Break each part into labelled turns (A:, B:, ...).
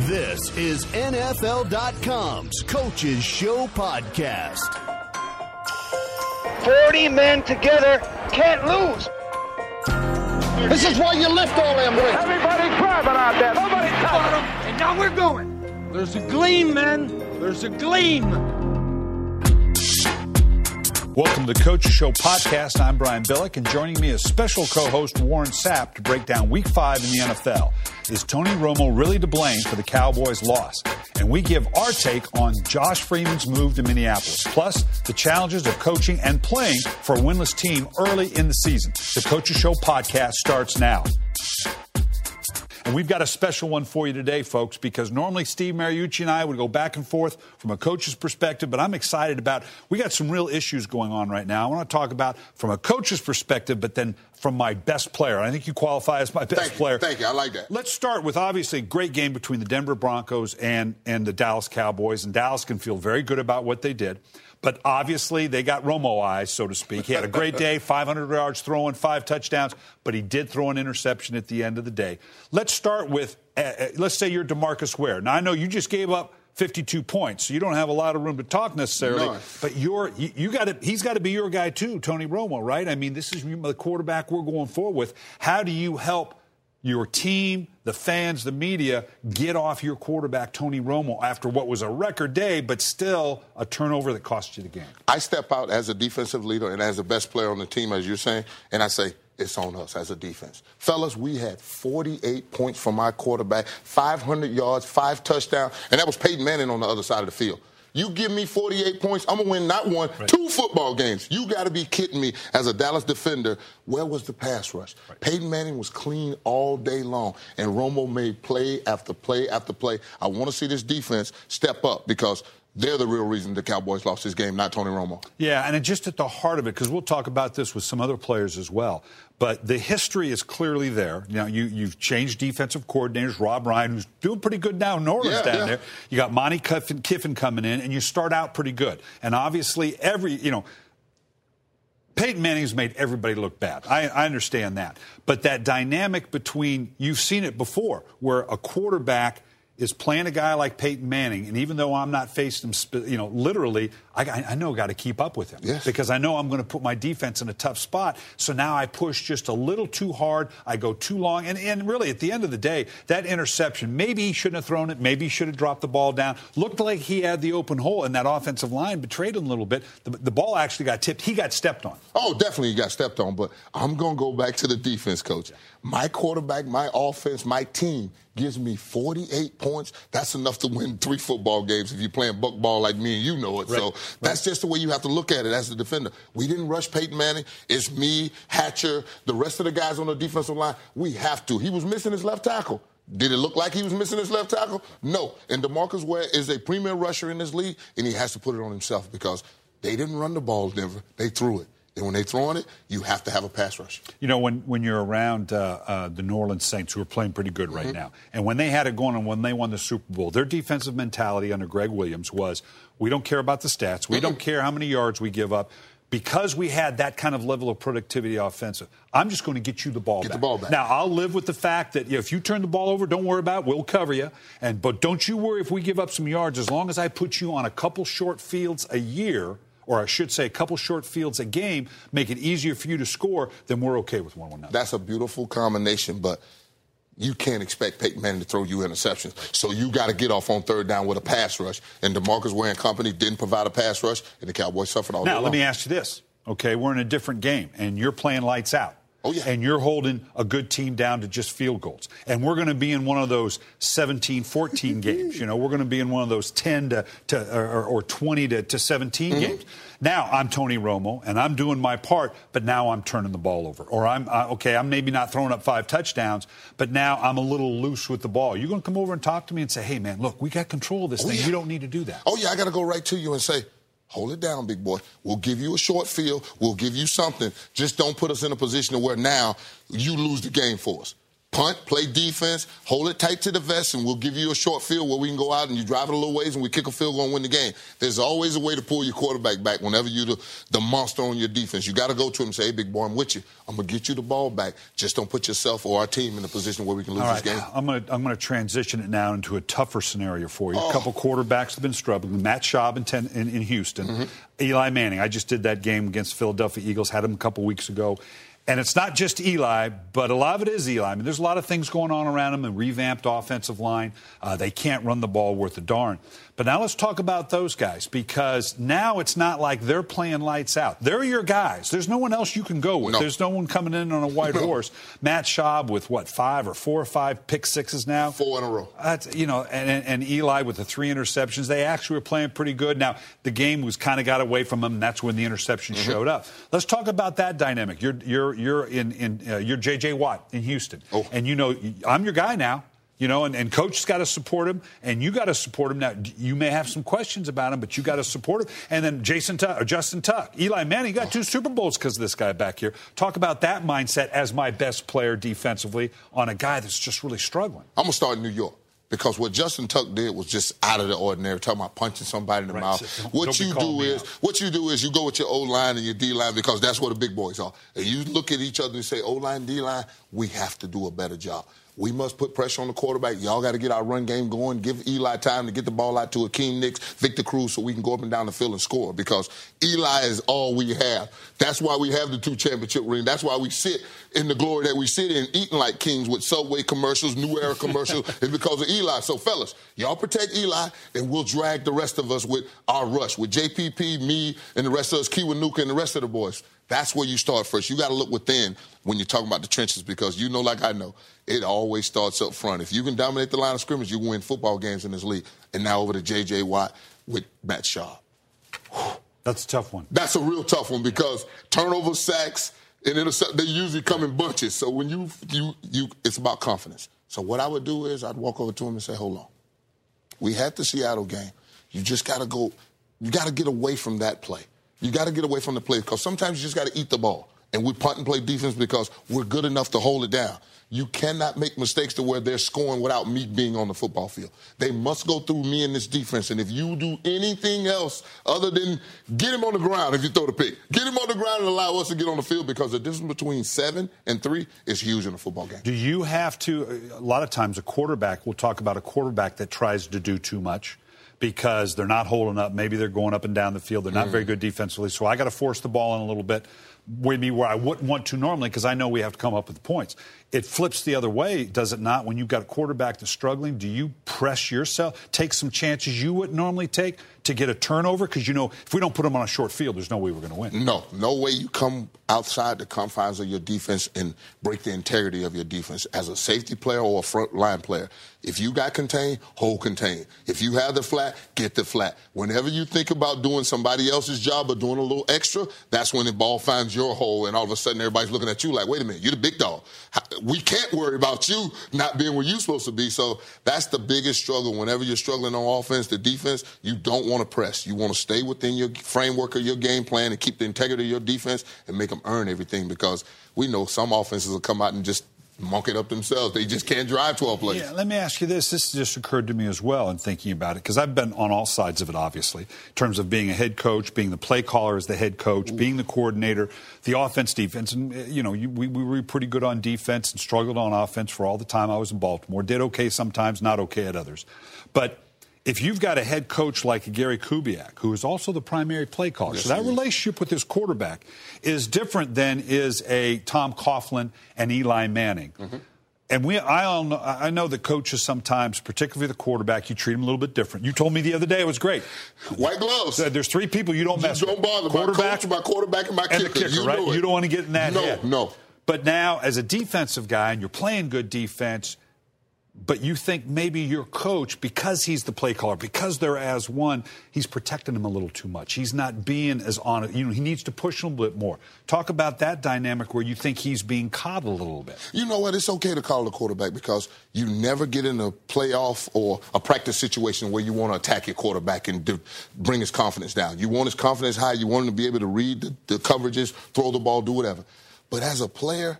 A: This is NFL.com's Coaches Show podcast.
B: 40 men together can't lose.
C: This is why you lift all them weights.
B: Everybody's driving out there. Nobody's Nobody touching
D: And now we're going. There's a gleam, men. There's a gleam.
E: Welcome to the Coach Show podcast. I'm Brian Billick, and joining me is special co-host Warren Sapp to break down Week Five in the NFL. Is Tony Romo really to blame for the Cowboys' loss? And we give our take on Josh Freeman's move to Minneapolis, plus the challenges of coaching and playing for a winless team early in the season. The Coach Show podcast starts now. And we've got a special one for you today, folks, because normally Steve Mariucci and I would go back and forth from a coach's perspective, but I'm excited about we got some real issues going on right now. I want to talk about from a coach's perspective, but then from my best player. I think you qualify as my best
F: Thank you.
E: player.
F: Thank you. I like that.
E: Let's start with obviously a great game between the Denver Broncos and, and the Dallas Cowboys, and Dallas can feel very good about what they did. But obviously, they got Romo eyes, so to speak. He had a great day, 500 yards throwing, five touchdowns, but he did throw an interception at the end of the day. Let's start with, uh, let's say you're Demarcus Ware. Now, I know you just gave up 52 points, so you don't have a lot of room to talk necessarily.
F: None.
E: But you're, you, you got to, he's got to be your guy too, Tony Romo, right? I mean, this is the quarterback we're going forward with. How do you help your team, the fans, the media get off your quarterback, Tony Romo, after what was a record day, but still a turnover that cost you the game?
F: I step out as a defensive leader and as the best player on the team, as you're saying, and I say, it's on us as a defense. Fellas, we had 48 points from our quarterback, 500 yards, five touchdowns, and that was Peyton Manning on the other side of the field. You give me 48 points, I'm going to win not one, two football games. You got to be kidding me as a Dallas defender. Where was the pass rush? Peyton Manning was clean all day long, and Romo made play after play after play. I want to see this defense step up because they're the real reason the Cowboys lost this game, not Tony Romo.
E: Yeah, and just at the heart of it, because we'll talk about this with some other players as well. But the history is clearly there. Now you you've changed defensive coordinators. Rob Ryan, who's doing pretty good now Norris
F: Yeah,
E: down
F: yeah.
E: there. You got Monte Kiffin, Kiffin coming in, and you start out pretty good. And obviously, every you know. Peyton Manning's made everybody look bad. I, I understand that. But that dynamic between, you've seen it before, where a quarterback is playing a guy like Peyton Manning, and even though I'm not facing him, you know, literally, I, I know I got to keep up with him
F: Yes.
E: because I know I'm going to put my defense in a tough spot. So now I push just a little too hard. I go too long, and, and really, at the end of the day, that interception, maybe he shouldn't have thrown it. Maybe he should have dropped the ball down. Looked like he had the open hole, and that offensive line betrayed him a little bit. The, the ball actually got tipped. He got stepped on.
F: Oh, definitely he got stepped on, but I'm going to go back to the defense, coach. My quarterback, my offense, my team gives me 48 points. That's enough to win three football games if you're playing buck ball like me and you know it. So that's just the way you have to look at it as a defender. We didn't rush Peyton Manning. It's me, Hatcher, the rest of the guys on the defensive line. We have to. He was missing his left tackle. Did it look like he was missing his left tackle? No. And DeMarcus Ware is a premier rusher in this league, and he has to put it on himself because they didn't run the ball, Denver. They threw it. And when they throw on it, you have to have a pass rush.
E: You know, when, when you're around uh, uh, the New Orleans Saints, who are playing pretty good right now, and when they had it going on, when they won the Super Bowl, their defensive mentality under Gregg Williams was we don't care about the stats, we don't care how many yards we give up. Because we had that kind of level of productivity offensive, I'm just going to get you the ball
F: Get
E: back.
F: the ball back.
E: Now, I'll live with the fact that if you turn the ball over, don't worry about it. We'll cover you. And but don't you worry if we give up some yards. As long as I put you on a couple short fields a year, or I should say, a couple short fields a game, make it easier for you to score. Then we're okay with one one nothing.
F: That's a beautiful combination, but you can't expect Peyton Manning to throw you interceptions. So you got to get off on third down with a pass rush. And DeMarcus Ware and company didn't provide a pass rush, and the Cowboys suffered all day.
E: Now, let
F: long.
E: me ask you this. Okay, we're in a different game, and you're playing lights out.
F: Oh, yeah.
E: And you're holding a good team down to just field goals. And we're going to be in one of those 17 14 games. You know, we're going to be in one of those 10 to, to or, or 20 to, to 17
F: Mm-hmm.
E: games. Now, I'm Tony Romo, and I'm doing my part, but now I'm turning the ball over. Or I'm, uh, okay, I'm maybe not throwing up five touchdowns, but now I'm a little loose with the ball. You're going to come over and talk to me and say, hey, man, look, we got control of this
F: Oh,
E: thing.
F: yeah.
E: You don't need to do that.
F: Oh, yeah, I got to go right to you and say, hold it down, big boy. We'll give you a short field. We'll give you something. Just don't put us in a position where now you lose the game for us. Punt, play defense, hold it tight to the vest, and we'll give you a short field where we can go out and you drive it a little ways and we kick a field goal and win the game. There's always a way to pull your quarterback back whenever you're the, the monster on your defense. You got to go to him and say, hey, big boy, I'm with you. I'm going to get you the ball back. Just don't put yourself or our team in a position where we can lose
E: All
F: this game.
E: I'm going to I'm to transition it now into a tougher scenario for you. Oh. A couple quarterbacks have been struggling. Matt Schaub in, ten, in, in Houston, mm-hmm. Eli Manning. I just did that game against Philadelphia Eagles. Had him a couple weeks ago. And it's not just Eli, but a lot of it is Eli. I mean, there's a lot of things going on around him, a revamped offensive line. Uh, they can't run the ball worth a darn. But now let's talk about those guys because now it's not like they're playing lights out. They're your guys. There's no one else you can go with. No. There's no one coming in on a white no. horse. Matt Schaub with what five or four or five pick sixes now.
F: Four in a row.
E: That's you know, and, and Eli with the three interceptions. They actually were playing pretty good. Now the game was kind of got away from them. And that's when the interception mm-hmm. showed up. Let's talk about that dynamic. You're you're you're in in uh, you're J.J. Watt in Houston, oh. and you know I'm your guy now. You know, and, and coach's got to support him, and you got to support him. Now, you may have some questions about him, but you got to support him. And then Jason Tuck, or Justin Tuck, Eli Manning, got two Super Bowls because of this guy back here. Talk about that mindset as my best player defensively on a guy that's just really struggling.
F: I'm going to start in New York because what Justin Tuck did was just out of the ordinary. Talking about punching somebody in the right. mouth. So what don't you do is out. what you do is you go with your O line and your D line because that's where the big boys are. And you look at each other and say, O line, D line, we have to do a better job. We must put pressure on the quarterback. Y'all got to get our run game going. Give Eli time to get the ball out to Hakeem Nicks, Victor Cruz, so we can go up and down the field and score. Because Eli is all we have. That's why we have the two championship rings. That's why we sit in the glory that we sit in, eating like kings with Subway commercials, New Era commercials. it's because of Eli. So, fellas, y'all protect Eli, and we'll drag the rest of us with our rush, with JPP, me, and the rest of us, Kiwanuka, and the rest of the boys. That's where you start first. You got to look within when you're talking about the trenches because you know, like I know, it always starts up front. If you can dominate the line of scrimmage, you win football games in this league. And now over to J.J. Watt with Matt Schaub.
E: That's a tough one.
F: That's a real tough one because turnover, sacks, and intercept, they usually come in bunches. So when you, you, you, it's about confidence. So what I would do is I'd walk over to him and say, hold on. We had the Seattle game. You just got to go, you got to get away from that play. You got to get away from the play because sometimes you just got to eat the ball. And we punt and play defense because we're good enough to hold it down. You cannot make mistakes to where they're scoring without me being on the football field. They must go through me in this defense. And if you do anything else other than get him on the ground if you throw the pick, get him on the ground and allow us to get on the field because the difference between seven and three is huge in a football game.
E: Do you have to, a lot of times, a quarterback, we'll talk about a quarterback that tries to do too much because they're not holding up. Maybe they're going up and down the field. They're not mm. very good defensively. So I got to force the ball in a little bit with me where I wouldn't want to normally because I know we have to come up with points. It flips the other way, does it not? When you've got a quarterback that's struggling, do you press yourself, take some chances you wouldn't normally take to get a turnover? Because you know, if we don't put them on a short field, there's no way we're going to win.
F: No, no way you come outside the confines of your defense and break the integrity of your defense as a safety player or a front line player. If you got contained, hold contained. If you have the flat, get the flat. Whenever you think about doing somebody else's job or doing a little extra, that's when the ball finds your hole, and all of a sudden everybody's looking at you like, wait a minute, you're the big dog. We can't worry about you not being where you're supposed to be. So that's the biggest struggle. Whenever you're struggling on offense, the defense, you don't want to press. You want to stay within your framework of your game plan and keep the integrity of your defense and make them earn everything because we know some offenses will come out and just monk it up themselves. They just can't drive 12 plays.
E: Yeah, let me ask you this. This just occurred to me as well in thinking about it, because I've been on all sides of it, obviously, in terms of being a head coach, being the play caller as the head coach, Ooh. being the coordinator, the offense, defense. And, eh, you know, you, we, we were pretty good on defense and struggled on offense for all the time I was in Baltimore. Did okay sometimes, not okay at others. But if you've got a head coach like Gary Kubiak, who is also the primary play caller, yes, so that relationship with his quarterback is different than is a Tom Coughlin and Eli Manning. Mm-hmm. And we, I, all know, I know that coaches sometimes, particularly the quarterback, you treat them a little bit different. You told me the other day it was great.
F: White gloves.
E: There's three people you don't mess
F: you don't
E: with.
F: bother. Quarterback, my, coach, my quarterback, and my
E: and
F: kicker.
E: Kicker
F: you
E: right? You don't want to get in that
F: no,
E: head.
F: No, no.
E: But now, as a defensive guy, and you're playing good defense, but you think maybe your coach, because he's the play caller, because they're as one, he's protecting him a little too much. He's not being as on it. You know, he needs to push him a little bit more. Talk about that dynamic where you think he's being coddled a little bit.
F: You know what? It's okay to call the quarterback because you never get in a playoff or a practice situation where you want to attack your quarterback and do, bring his confidence down. You want his confidence high. You want him to be able to read the, the coverages, throw the ball, do whatever. But as a player,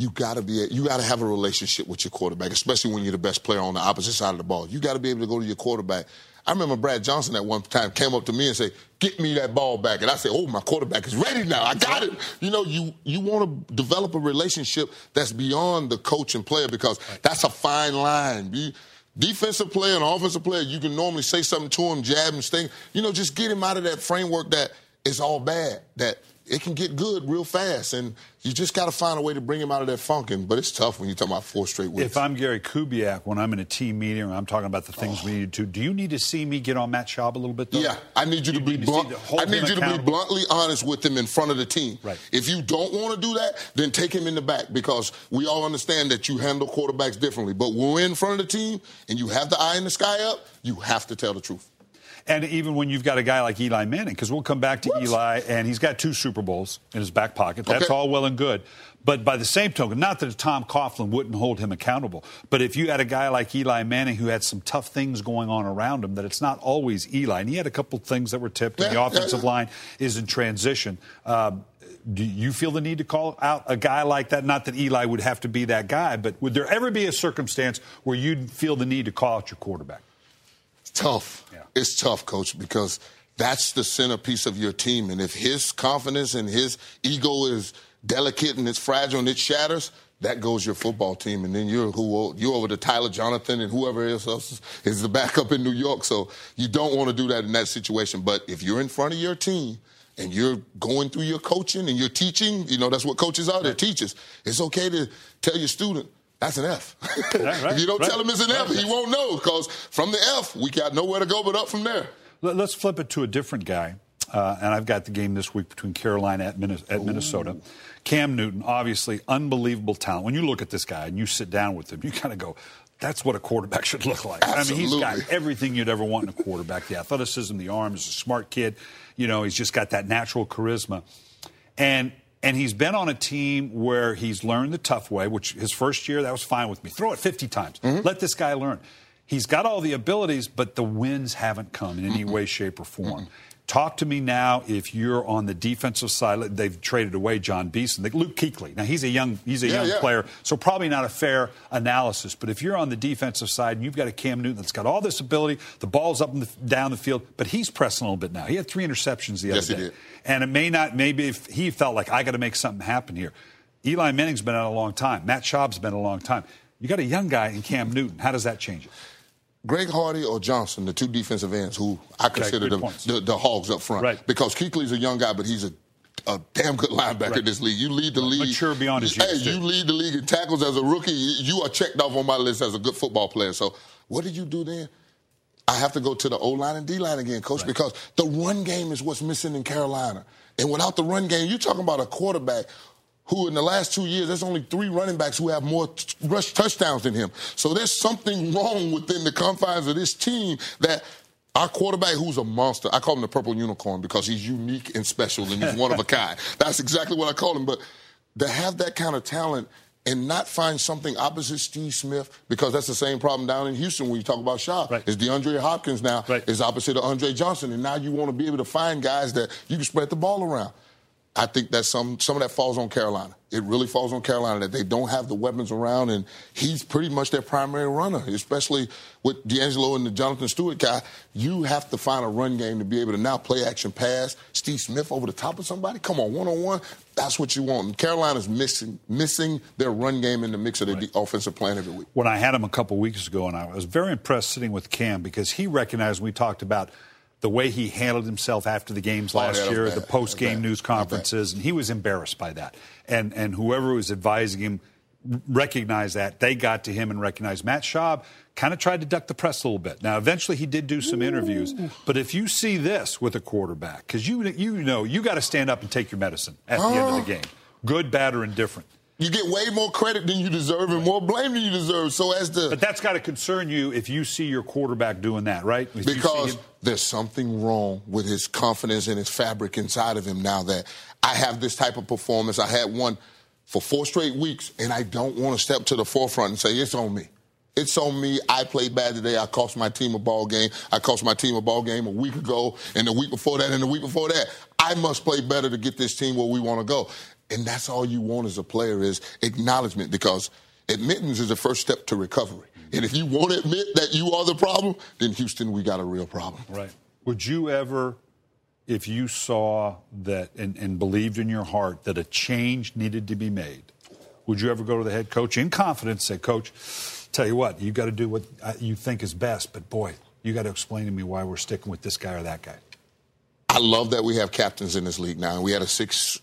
F: you got to be you got to have a relationship with your quarterback, especially when you're the best player on the opposite side of the ball. You got to be able to go to your quarterback. I remember Brad Johnson at one time came up to me and said, "Get me that ball back," and I said, "Oh, my quarterback is ready now. I got it." You know, you you want to develop a relationship that's beyond the coach and player because that's a fine line. Be, defensive player and offensive player, you can normally say something to him, jab him, sting. You know, just get him out of that framework that it's all bad. That it can get good real fast, and you just got to find a way to bring him out of that funking. But it's tough when you talk about four straight weeks.
E: If I'm Gary Kubiak, when I'm in a team meeting and I'm talking about the things oh. we need to, do you need to see me get on Matt Schaub a little bit? Though?
F: Yeah, I need you, you to be blunt. I need you to be bluntly honest with him in front of the team.
E: Right.
F: If you don't want to do that, then take him in the back because we all understand that you handle quarterbacks differently. But when we're in front of the team and you have the eye in the sky up, you have to tell the truth.
E: And even when you've got a guy like Eli Manning, because we'll come back to? Eli, and he's got two Super Bowls in his back pocket. That's okay. all well and good. But by the same token, not that Tom Coughlin wouldn't hold him accountable, but if you had a guy like Eli Manning who had some tough things going on around him, that it's not always Eli. And he had a couple things that were tipped, yeah, and the offensive yeah, yeah. line is in transition. Um, do you feel the need to call out a guy like that? Not that Eli would have to be that guy, but would there ever be a circumstance where you'd feel the need to call out your quarterback?
F: It's tough. Yeah. It's tough, coach, because that's the centerpiece of your team. And if his confidence and his ego is delicate and it's fragile and it shatters, that goes your football team. And then you're who you're over to Tyler Jonathan and whoever else is the backup in New York. So you don't want to do that in that situation. But if you're in front of your team and you're going through your coaching and you're teaching, you know, that's what coaches are, they're teachers. It's okay to tell your student, that's an F. Right, right, if you don't right, tell him it's an F, he won't know because from the F, we got nowhere to go but up from there.
E: Let's flip it to a different guy. Uh, and I've got the game this week between Carolina at, at Minnesota. Cam Newton, obviously unbelievable talent. When you look at this guy and you sit down with him, you kind of go, that's what a quarterback should look like.
F: Absolutely.
E: I mean, he's got everything you'd ever want in a quarterback the athleticism, the arms, a smart kid. You know, he's just got that natural charisma. And and he's been on a team where he's learned the tough way, which his first year, that was fine with me. Throw it 50 times. Mm-hmm. Let this guy learn. He's got all the abilities, but the wins haven't come in any way, shape, or form. Talk to me now if you're on the defensive side. They've traded away Jon Beason. Luke Kuechly. Now he's a young he's a yeah, young yeah. player, so probably not a fair analysis. But if you're on the defensive side and you've got a Cam Newton that's got all this ability, the ball's up and down the field, but he's pressing a little bit now. He had three interceptions the other
F: yes,
E: day,
F: he did.
E: and it may not. Maybe if he felt like I got to make something happen here. Eli Manning's been out a long time. Matt Schaub's been a long time. You got a young guy in Cam Newton. How does that change it?
F: Greg Hardy or Johnson, the two defensive ends who I consider the, the, the, hogs up front.
E: Right.
F: Because Kuechly's a young guy, but he's a, a damn good linebacker right. in this league. You lead the league.
E: Mature beyond his
F: years.
E: Hey,
F: you lead the league in tackles as a rookie. You are checked off on my list as a good football player. So what did you do then? I have to go to the O line and D line again, coach, right. because the run game is what's missing in Carolina. And without the run game, you're talking about a quarterback who in the last two years, there's only three running backs who have more t- rush touchdowns than him. So there's something wrong within the confines of this team that our quarterback, who's a monster, I call him the purple unicorn because he's unique and special and he's one of a kind. That's exactly what I call him. But to have that kind of talent and not find something opposite Steve Smith, because that's the same problem down in Houston when you talk about Schaub.
E: Right.
F: Is DeAndre Hopkins now
E: right.
F: is opposite of Andre Johnson, and now you want to be able to find guys that you can spread the ball around. I think that some some of that falls on Carolina. It really falls on Carolina that they don't have the weapons around, and he's pretty much their primary runner, especially with DeAngelo and the Jonathan Stewart guy. You have to find a run game to be able to now play action pass. Steve Smith over the top of somebody. Come on, one on one. That's what you want. And Carolina's missing missing their run game in the mix of their right. offensive plan every week.
E: When I had him a couple weeks ago, and I was very impressed sitting with Cam because he recognized we talked about the way he handled himself after the games last
F: oh,
E: year, the post game news conferences, and he was embarrassed by that. And and whoever was advising him recognized that. They got to him and recognized Matt Schaub kind of tried to duck the press a little bit. Now, eventually, he did do some Ooh. interviews. But if you see this with a quarterback, because you you know you got to stand up and take your medicine at the end of the game, good, bad, or indifferent
F: you get way more credit than you deserve and more blame than you deserve. So as the
E: but that's got to concern you if you see your quarterback doing that, right?
F: If because there's something wrong with his confidence and his fabric inside of him now that I have this type of performance. I had one for four straight weeks, and I don't want to step to the forefront and say it's on me. It's on me. I played bad today. I cost my team a ball game. I cost my team a ball game a week ago, and the week before that, and the week before that. I must play better to get this team where we want to go And that's all you want as a player is acknowledgement because admittance is the first step to recovery. And if you won't admit that you are the problem, then Houston, we got a real problem.
E: Right. Would you ever, if you saw that and, and believed in your heart that a change needed to be made, would you ever go to the head coach in confidence say, Coach, tell you what, you got to do what uh, you think is best, but boy, you got to explain to me why we're sticking with this guy or that guy?
F: I love that we have captains in this league now. We had a six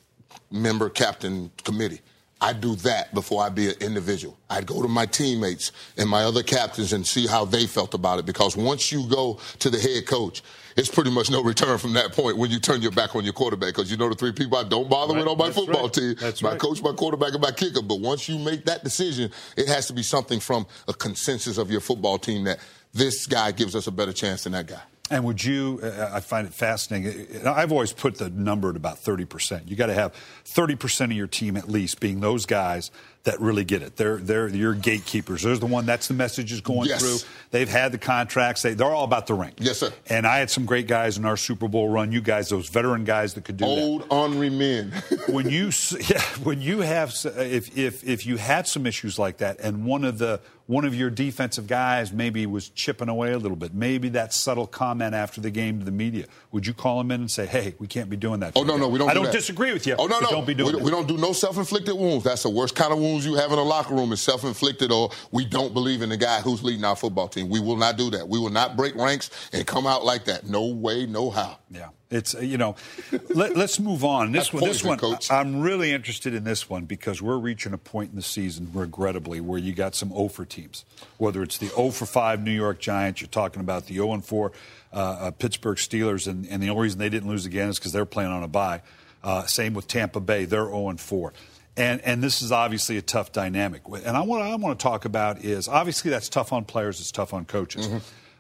F: member captain committee. I do that before I be an individual. I'd go to my teammates and my other captains and see how they felt about it because once you go to the head coach, it's pretty much no return from that point when you turn your back on your quarterback because you know the three people I don't bother
E: right.
F: with on my
E: That's
F: football
E: right.
F: team.
E: That's
F: my
E: right.
F: coach, my quarterback, and my kicker. But once you make that decision, it has to be something from a consensus of your football team that this guy gives us a better chance than that guy.
E: And would you? Uh, I find it fascinating. I've always put the number at about thirty percent. You got to have thirty percent of your team at least being those guys that really get it. They're they're your gatekeepers. There's the one. That's the message is going
F: Yes.
E: through. They've had the contracts. They, they're all about the ring.
F: Yes, sir.
E: And I had some great guys in our Super Bowl run. You guys, those veteran guys that could do that
F: Old ornery men.
E: when you yeah, when you have if if if you had some issues like that and one of the one of your defensive guys maybe was chipping away a little bit maybe that subtle comment after the game to the media would you call him in and say hey we can't be doing that
F: Oh no, no, we don't.
E: I
F: do
E: don't
F: that.
E: disagree with you
F: Oh no, no,
E: don't be doing
F: we,
E: that.
F: we don't do no self-inflicted wounds. That's the worst kind of you have in a locker room is self-inflicted, or we don't believe in the guy who's leading our football team. We will not do that. We will not break ranks and come out like that. No way, no how.
E: Yeah, it's uh, you know. let, us move on. This
F: That's
E: one, this one,
F: Coach.
E: I'm really interested in this one because we're reaching a point in the season, regrettably, where you got some 0 for teams. Whether it's the 0 for 5 New York Giants, you're talking about the 0 and 4 uh, uh, Pittsburgh Steelers, and, and the only reason they didn't lose again is because they're playing on a bye. Uh, same with Tampa Bay; they're 0 and 4. And, and this is obviously a tough dynamic. And I, what I want to talk about is obviously that's tough on players, it's tough on coaches. Mm-hmm.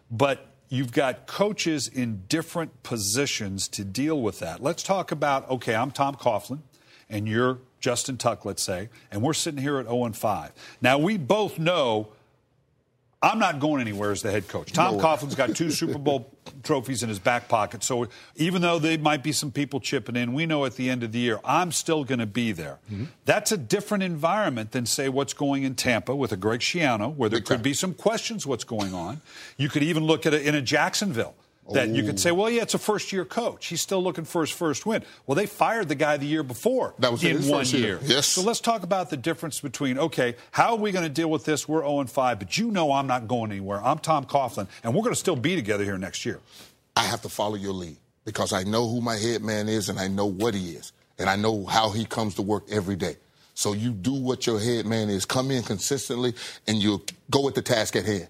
E: But you've got coaches in different positions to deal with that. Let's talk about okay, I'm Tom Coughlin, and you're Justin Tuck, let's say, and we're sitting here at 0 and 5. Now, we both know I'm not going anywhere as the head coach. Tom
F: No.
E: Coughlin's got two Super Bowl trophies in his back pocket. So even though there might be some people chipping in, we know at the end of the year, I'm still going to be there.
F: Mm-hmm.
E: That's a different environment than, say, what's going in Tampa with a Greg Schiano, where there
F: Big
E: could
F: time.
E: be some questions what's going on. You could even look at it in a Jacksonville. That you could say, oh. well, yeah, it's a first year coach. He's still looking for his first win. Well, they fired the guy the year before
F: That was
E: in one
F: first year. Yes.
E: So let's talk about the difference between, okay, how are we going to deal with this? We're 0 5, but you know I'm not going anywhere. I'm Tom Coughlin, and we're going to still be together here next year.
F: I have to follow your lead because I know who my head man is and I know what he is. And I know how he comes to work every day. So you do what your head man is. Come in consistently and you go with the task at hand.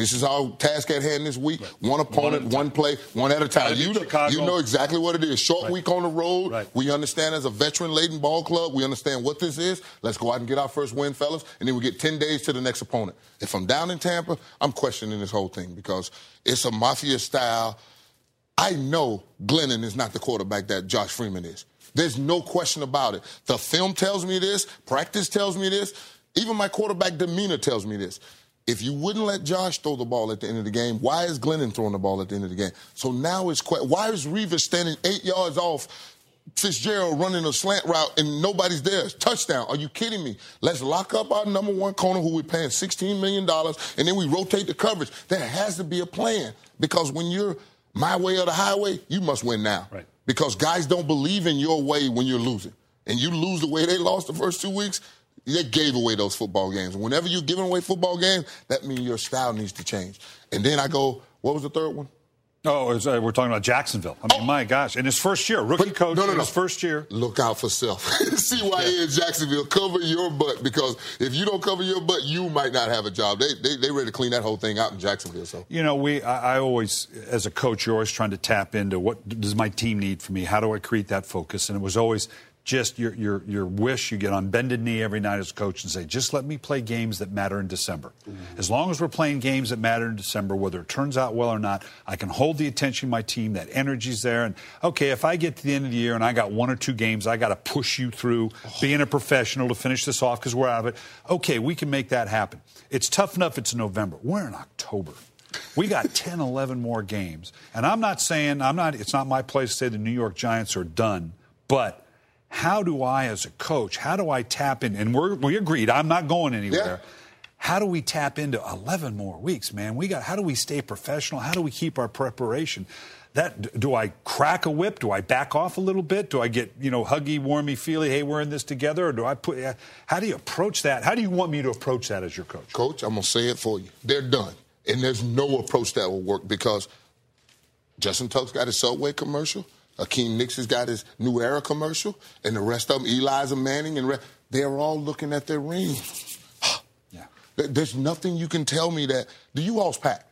F: This is our task at hand this week. One opponent,
E: One
F: one, play, one at a time. You know, you know exactly what it is. Short
E: Right.
F: week on the road.
E: Right.
F: We understand as a veteran laden ball club, we understand what this is. Let's go out and get our first win, fellas, and then we get 10 days to the next opponent. If I'm down in Tampa, I'm questioning this whole thing because it's a mafia style. I know Glennon is not the quarterback that Josh Freeman is. There's no question about it. The film tells me this, practice tells me this, even my quarterback demeanor tells me this. If you wouldn't let Josh throw the ball at the end of the game, why is Glennon throwing the ball at the end of the game? So now it's que- why is Revis standing eight yards off Fitzgerald running a slant route and nobody's there. Touchdown. Are you kidding me? Let's lock up our number one corner who we're paying $16 million and then we rotate the coverage. There has to be a plan because when you're my way or the highway, you must win now.
E: Right.
F: Because guys don't believe in your way when you're losing. And you lose the way they lost the first two weeks, they gave away those football games. Whenever you're giving away football games, that means your style needs to change. And then I go, what was the third one?
E: Oh, it's, uh, we're talking about Jacksonville. I mean, my gosh. In his first year, rookie
F: But-
E: coach
F: no, no,
E: in
F: no.
E: his first year.
F: Look out for self. See CYA in Jacksonville, cover your butt because if you don't cover your butt, you might not have a job. They they they ready to clean that whole thing out in Jacksonville. So
E: You know, we. I, I always, as a coach, you're always trying to tap into what does my team need from me? How do I create that focus? And it was always just your your your wish. You get on bended knee every night as a coach and say, just let me play games that matter in December. Mm-hmm. As long as we're playing games that matter in December, whether it turns out well or not, I can hold the attention of my team. That energy's there. And okay, if I get to the end of the year and I got one or two games, I got to push you through oh. being a professional to finish this off because we're out of it. Okay, we can make that happen. It's tough enough. It's November. We're in October. We got 10, 11 more games. And I'm not saying, I'm not, it's not my place to say the New York Giants are done, but how do I, as a coach, how do I tap in? And we're, we agreed, I'm not going anywhere.
F: Yeah.
E: How do we tap into 11 more weeks, man? We got. How do we stay professional? How do we keep our preparation? That do I crack a whip? Do I back off a little bit? Do I get you know huggy, warmy, feely? Hey, we're in this together. Or do I put? How do you approach that? How do you want me to approach that as your coach?
F: Coach, I'm gonna say it for you. They're done, and there's no approach that will work because Justin Tuck's got his Subway commercial. Hakeem Nicks has got his New Era commercial, and the rest of them, Eliza Manning, and they're all looking at their ring.
E: Yeah.
F: There's nothing you can tell me that the U-Haul's packed.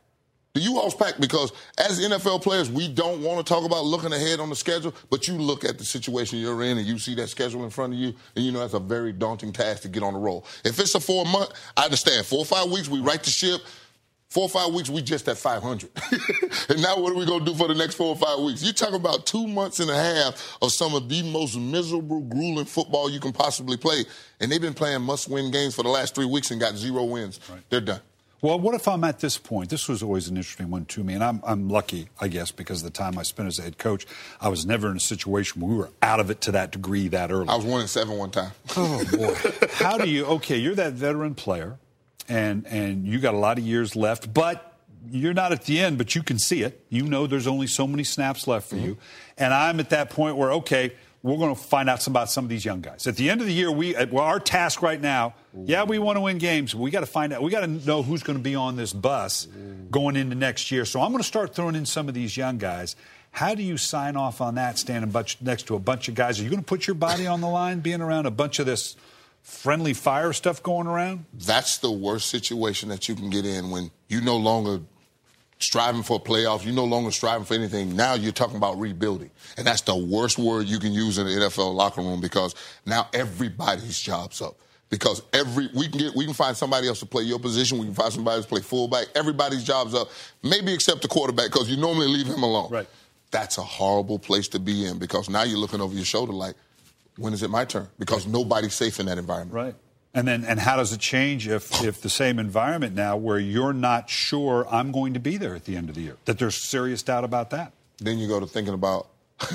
F: The U-Haul's pack? because as NFL players, we don't want to talk about looking ahead on the schedule, but you look at the situation you're in and you see that schedule in front of you, and you know that's a very daunting task to get on the roll. If it's a four month, I understand. Four or five weeks, we right the ship. Four or five weeks, we just at 500. and now what are we going to do for the next four or five weeks? You're talking about two months and a half of some of the most miserable, grueling football you can possibly play. And they've been playing must-win games for the last three weeks and got zero wins. Right. They're done.
E: Well, what if I'm at this point? This was always an interesting one to me, and I'm, I'm lucky, I guess, because of the time I spent as a head coach. I was never in a situation where we were out of it to that degree that early.
F: I was one in seven one time.
E: Oh boy! How do you? Okay, you're that veteran player and and you got a lot of years left, but you're not at the end, but you can see it. You know there's only so many snaps left for mm-hmm. you. And I'm at that point where, okay, we're going to find out about some of these young guys. At the end of the year, we well, our task right now, yeah, we want to win games. We got to find out. We got to know who's going to be on this bus going into next year. So I'm going to start throwing in some of these young guys. How do you sign off on that, standing next to a bunch of guys? Are you going to put your body on the line, being around a bunch of this friendly fire stuff going around?
F: That's the worst situation that you can get in when you no longer striving for a playoff. You're no longer striving for anything. Now you're talking about rebuilding. And that's the worst word you can use in the NFL locker room because now everybody's job's up. Because every we can get we can find somebody else to play your position. We can find somebody else to play fullback. Everybody's job's up. Maybe except the quarterback because you normally leave him alone.
E: Right.
F: That's a horrible place to be in because now you're looking over your shoulder like, when is it my turn? Because nobody's safe in that environment.
E: Right. And then, and how does it change if, if the same environment now where you're not sure I'm going to be there at the end of the year? That there's serious doubt about that.
F: Then you go to thinking about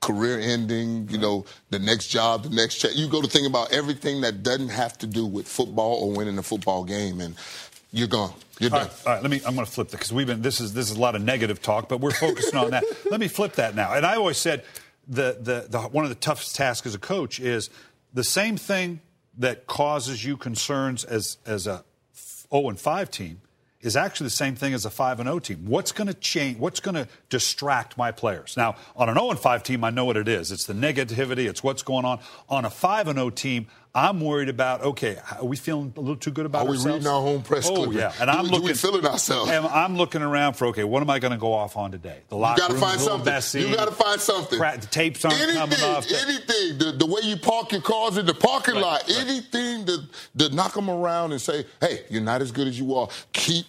F: career ending, you know, the next job, the next check. You go to thinking about everything that doesn't have to do with football or winning a football game, and you're gone. You're
E: all
F: done.
E: Right, all right, let me. I'm going to flip that because we've been. This is this is a lot of negative talk, but we're focusing on that. Let me flip that now. And I always said the, the, the, one of the toughest tasks as a coach is the same thing that causes you concerns as, as a 0 and 5 team is actually the same thing as a 5 and 0 team. What's going to change? What's going to distract my players? Now, on an 0 and 5 team, I know what it is. It's the negativity, it's what's going on. On a 5 and 0 team, I'm worried about okay, are we feeling a little too good about
F: are
E: ourselves?
F: Are we reading our home press
E: Oh
F: clipping?
E: yeah,
F: and
E: do I'm
F: we,
E: looking.
F: we feeling ourselves?
E: And I'm looking around for okay, what am I going to go off on today? The locker
F: you got to find something.
E: Messy,
F: you got to find something.
E: Crack, the tapes aren't
F: anything,
E: coming off. The,
F: anything. The, the, way you park your cars in the parking
E: right,
F: lot.
E: Right.
F: Anything to, to knock them around and say, hey, you're not as good as you are. Keep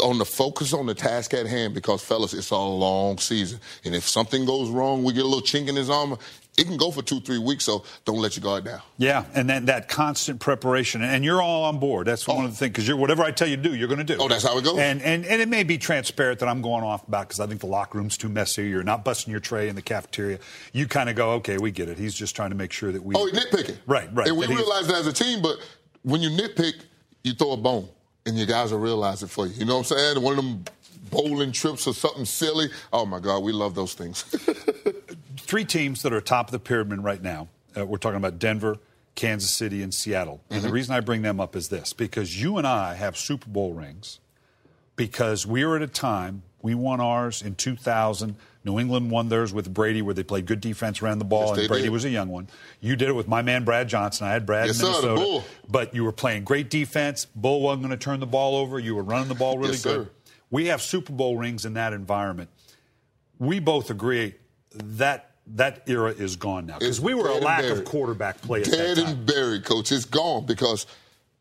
F: on the focus on the task at hand because, fellas, it's a long season. And if something goes wrong, we get a little chink in his armor, it can go for two, three weeks, so don't let your guard down.
E: Yeah, and then that constant preparation, and you're all on board. That's oh. one of the oh. things because you're whatever I tell you to do, you're going to do.
F: Oh, that's how it goes.
E: And and, and it may be transparent that I'm going off about because I think the locker room's too messy. You're not busting your tray in the cafeteria. You kind of go, okay, we get it. He's just trying to make sure that we.
F: Oh, he's nitpicking.
E: Right, right.
F: And we realize that as a team, but when you nitpick, you throw a bone, and your guys will realize it for you. You know what I'm saying? One of them bowling trips or something silly. Oh my God, we love those things.
E: three teams that are top of the pyramid right now. Uh, we're talking about Denver, Kansas City, and Seattle. And mm-hmm. the reason I bring them up is this because you and I have Super Bowl rings because we are at a time, we won ours in 2000. New England won theirs with Brady, where they played good defense, ran the ball,
F: yes,
E: and Brady
F: did.
E: was a young one. You did it with my man Brad Johnson. I had Brad
F: yes,
E: in Minnesota,
F: sir,
E: but you were playing great defense. Bull wasn't going to turn the ball over. You were running the ball really
F: yes,
E: good.
F: Sir.
E: We have Super Bowl rings in that environment. We both agree that that era is gone now because we were a lack of quarterback play.
F: Dead and buried, coach. It's gone because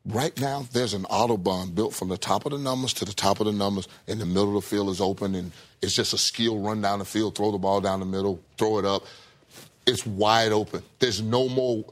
F: right now there's an autobahn built from the top of the numbers to the top of the numbers, and the middle of the field is open, and it's just a skill run down the field, throw the ball down the middle, throw it up. It's wide open. There's no more.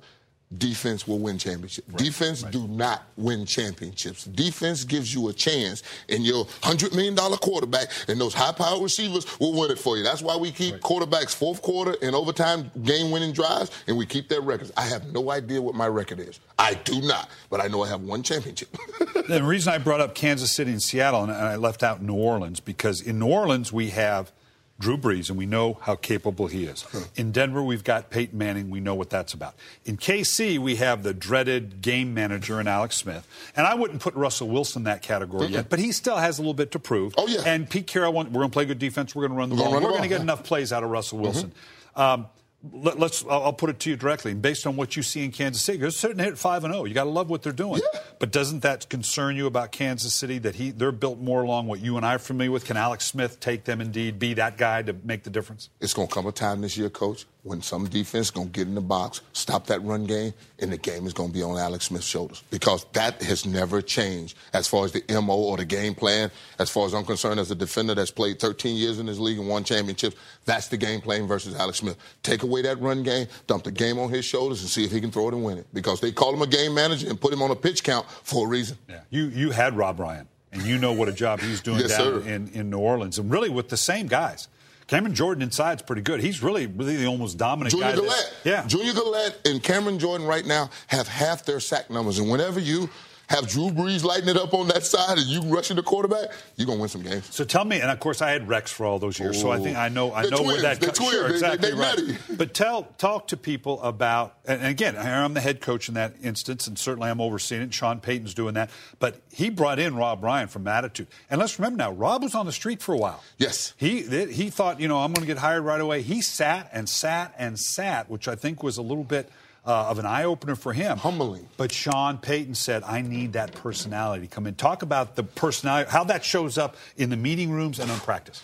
F: Defense will win championships. Right, defense right. do not win championships. Defense gives you a chance, and your hundred million dollar quarterback and those high powered receivers will win it for you. That's why we keep right. quarterbacks fourth quarter and overtime game winning drives, and we keep their records. I have no idea what my record is. I do not, but I know I have one championship.
E: the reason I brought up Kansas City and Seattle, and I left out New Orleans, because in New Orleans we have Drew Brees, and we know how capable he is. In Denver, we've got Peyton Manning. We know what that's about. In KC, we have the dreaded game manager in Alex Smith. And I wouldn't put Russell Wilson in that category mm-hmm. yet, but he still has a little bit to prove.
F: Oh, yeah.
E: And Pete Carroll, we're going to play good defense. We're going to run the ball. We're going to get enough plays out of Russell Wilson. Mm-hmm. Um, let, us I'll put it to you directly. Based on what you see in Kansas City, they're certain hit five and zero. Oh. You got to love what they're doing.
F: Yeah.
E: But doesn't that concern you about Kansas City that he they're built more along what you and I are familiar with? Can Alex Smith take them indeed be that guy to make the difference?
F: It's going to come a time this year, Coach, when some defense going to get in the box, stop that run game, and the game is going to be on Alex Smith's shoulders because that has never changed as far as the MO or the game plan. As far as I'm concerned, as a defender that's played 13 years in this league and won championships, that's the game plan versus Alex Smith. Take away that run game, dump the game on his shoulders, and see if he can throw it and win it because they call him a game manager and put him on a pitch count for a reason.
E: Yeah. You you had Rob Ryan, and you know what a job he's doing
F: yes,
E: down in, in New Orleans, and really with the same guys. Cameron Jordan inside is pretty good. He's really, really the almost dominant
F: Junior
E: guy.
F: Galette.
E: yeah.
F: Junior Galette and Cameron Jordan right now have half their sack numbers. And whenever you have Drew Brees lighting it up on that side and you rushing the quarterback, you're gonna win some games.
E: So tell me, and of course I had Rex for all those years, so I think I know I
F: They're
E: know
F: twins.
E: where that
F: They're
E: comes. Sure,
F: They-
E: exactly
F: they-
E: right.
F: nutty.
E: But tell talk to people about, and again, I'm the head coach in that instance, and certainly I'm overseeing it. And Sean Payton's doing that, but he brought in Rob Ryan from Attitude, and let's remember now, Rob was on the street for a while.
F: Yes.
E: He he thought, you know, I'm going to get hired right away. He sat and sat and sat, which I think was a little bit uh, of an eye opener for him.
F: Humbling.
E: But Sean Payton said, I need that personality to come in. Talk about the personality, how that shows up in the meeting rooms and on practice.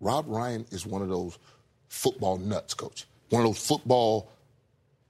F: Rob Ryan is one of those football nuts, coach. One of those football,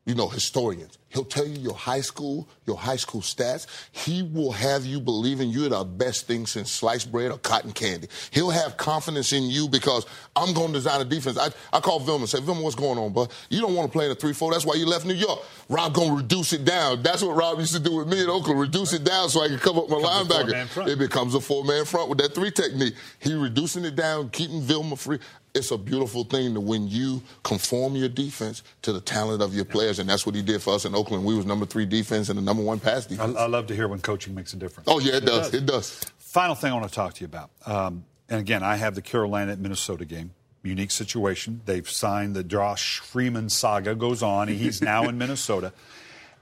F: you know, historians. He'll tell you your high school, your high school stats. He will have you believing you're the best thing since sliced bread or cotton candy. He'll have confidence in you because I'm going to design a defense. I, I call Vilma and say, Vilma, what's going on, bud? You don't want to play in a 3-4. That's why you left New York. Rob going to reduce it down. That's what Rob used to do with me in Oakland, reduce it down so I can cover up my linebacker. It becomes a four-man front with that three technique. He reducing it down, keeping Vilma free it's a beautiful thing to when you conform your defense to the talent of your players, and that's what he did for us in Oakland. We was number three defense and the number one pass defense.
E: I, I love to hear when coaching makes a difference.
F: Oh yeah, it, it does. does. It does.
E: Final thing I want to talk to you about, um, and again, I have the Carolina at Minnesota game. Unique situation. They've signed the Josh Freeman saga goes on. He's now in Minnesota,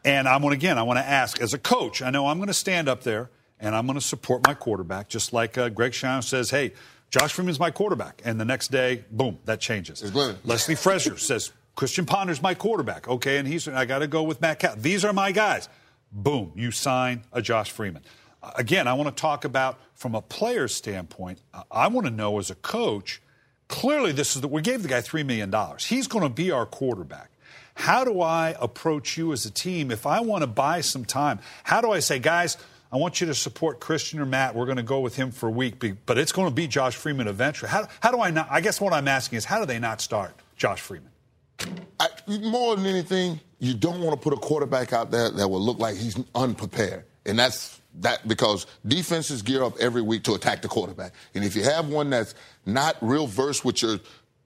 E: and I want again. I want to ask as a coach. I know I'm going to stand up there and I'm going to support my quarterback, just like uh, Greg Schiano says. Hey Josh Freeman's my quarterback. And the next day, boom, that changes. Leslie Frazier says, Christian Ponder's my quarterback. Okay, and he's I got to go with Matt Cassel. These are my guys. Boom, you sign a Josh Freeman. Again, I want to talk about from a player's standpoint. I want to know as a coach. Clearly, this is that we gave the guy three million dollars. He's going to be our quarterback. How do I approach you as a team if I want to buy some time? How do I say, guys? I want you to support Christian or Matt. We're going to go with him for a week, but it's going to be Josh Freeman eventually. How, how do I not? I guess what I'm asking is, how do they not start Josh Freeman?
F: I, more than anything, you don't want to put a quarterback out there that will look like he's unprepared, and that's that because defenses gear up every week to attack the quarterback. And if you have one that's not real versed with your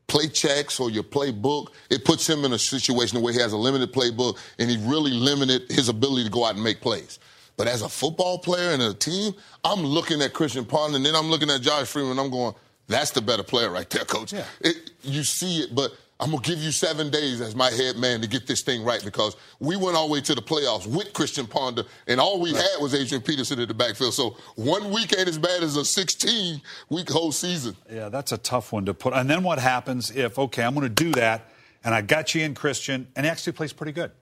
F: play checks or your playbook, it puts him in a situation where he has a limited playbook and he really limited his ability to go out and make plays. But as a football player and a team, I'm looking at Christian Ponder and then I'm looking at Josh Freeman. I'm going, that's the better player right there, coach.
E: Yeah.
F: It, you see it, but I'm going to give you seven days as my head man to get this thing right because we went all the way to the playoffs with Christian Ponder, and all we right. had was Adrian Peterson in the backfield. So one week ain't as bad as a 16 week whole season.
E: Yeah, that's a tough one to put. And then what happens if, okay, I'm going to do that, and I got you in Christian, and he actually plays pretty good?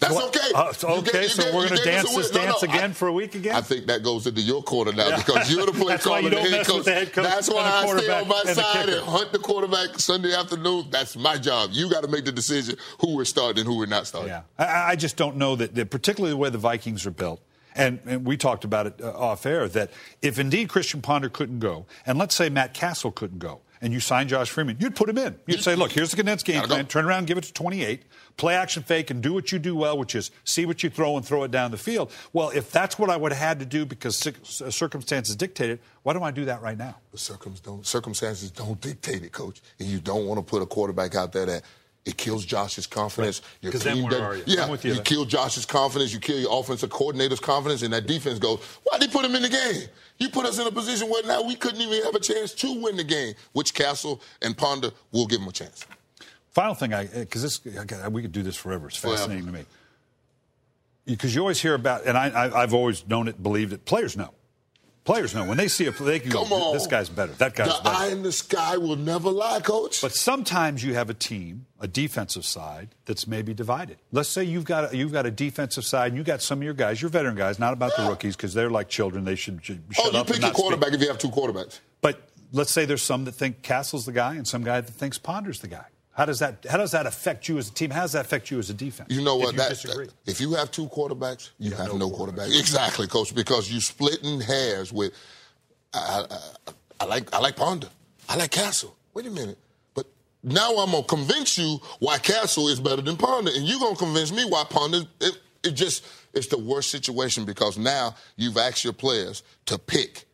F: That's okay.
E: Uh, okay, get, so get, we're going to dance this no, dance no, again I, for a week again?
F: I think that goes into your corner now yeah. because you're the play caller
E: and the head coach. The head coach.
F: That's why I stay on my and side and hunt the quarterback Sunday afternoon. That's my job. You got to make the decision who we're starting and who we're not starting.
E: Yeah. I, I just don't know that, that, particularly the way the Vikings are built. And, and, we talked about it uh, off air that if indeed Christian Ponder couldn't go, and let's say Matt Cassel couldn't go, and you sign Josh Freeman, you'd put him in. You'd say, look, here's the condensed game plan. Turn around, give it to 28. Play action fake and do what you do well, which is see what you throw and throw it down the field. Well, if that's what I would have had to do because uh, circumstances dictated, why don't I do that right now?
F: The circumstances don't dictate it, coach. And you don't want to put a quarterback out there that it kills Josh's confidence.
E: Right. Your team then you?
F: Yeah, you, you kill Josh's confidence. You kill your offensive coordinator's confidence, and that defense goes, why'd they put him in the game? You put us in a position where now we couldn't even have a chance to win the game, which Cassel and Ponder will give them a chance.
E: Final thing, I because this we could do this forever. It's fascinating to me because you always hear about, and I, I, have always known it, believed it. Players know. Players know when they see a they can
F: Come
E: go.
F: On.
E: This guy's better. That guy's
F: the
E: better.
F: eye in the sky will never lie, coach.
E: But sometimes you have a team, a defensive side that's maybe divided. Let's say you've got a, you've got a defensive side, and you got some of your guys, your veteran guys, not about yeah. the rookies because they're like children. They should, should
F: oh,
E: shut
F: you
E: up.
F: pick your quarterback speak. if you have two quarterbacks.
E: But let's say there's some that think Cassel's the guy, and some guy that thinks Ponder's the guy. How does that how does that affect you as a team? How does that affect you as a defense?
F: You know what? If you, that, that, if you have two quarterbacks, you, you have, have, no, no quarterback. quarterback. Exactly, coach, because you're splitting hairs with. I, I, I, like I like Ponder. I like Cassel. Wait a minute. But now I'm gonna convince you why Cassel is better than Ponder, and you're gonna convince me why Ponder. It, it just it's the worst situation because now you've asked your players to pick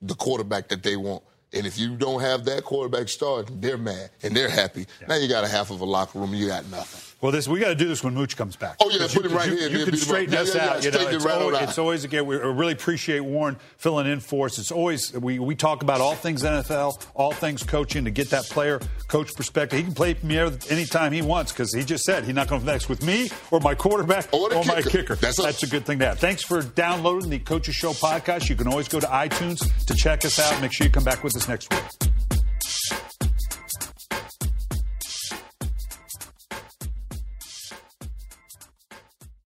F: the quarterback that they want. And if you don't have that quarterback starting, they're mad and they're happy. Yeah. Now you got a half of a locker room, you got nothing.
E: Well, this we got to do this when Mooch comes back.
F: Oh yeah, put it right
E: you,
F: here.
E: You can straighten us yeah, yeah, out. You know, it's, right always, it's always again. We really appreciate Warren filling in for us. It's always we we talk about all things NFL, all things coaching to get that player coach perspective. He can play me anytime he wants because he just said he's not going to next with me or my quarterback
F: or,
E: or
F: kicker.
E: my kicker.
F: That's,
E: That's a good thing to have. Thanks for downloading the Coaches Show podcast. You can always go to iTunes to check us out. Make sure you come back with us next week.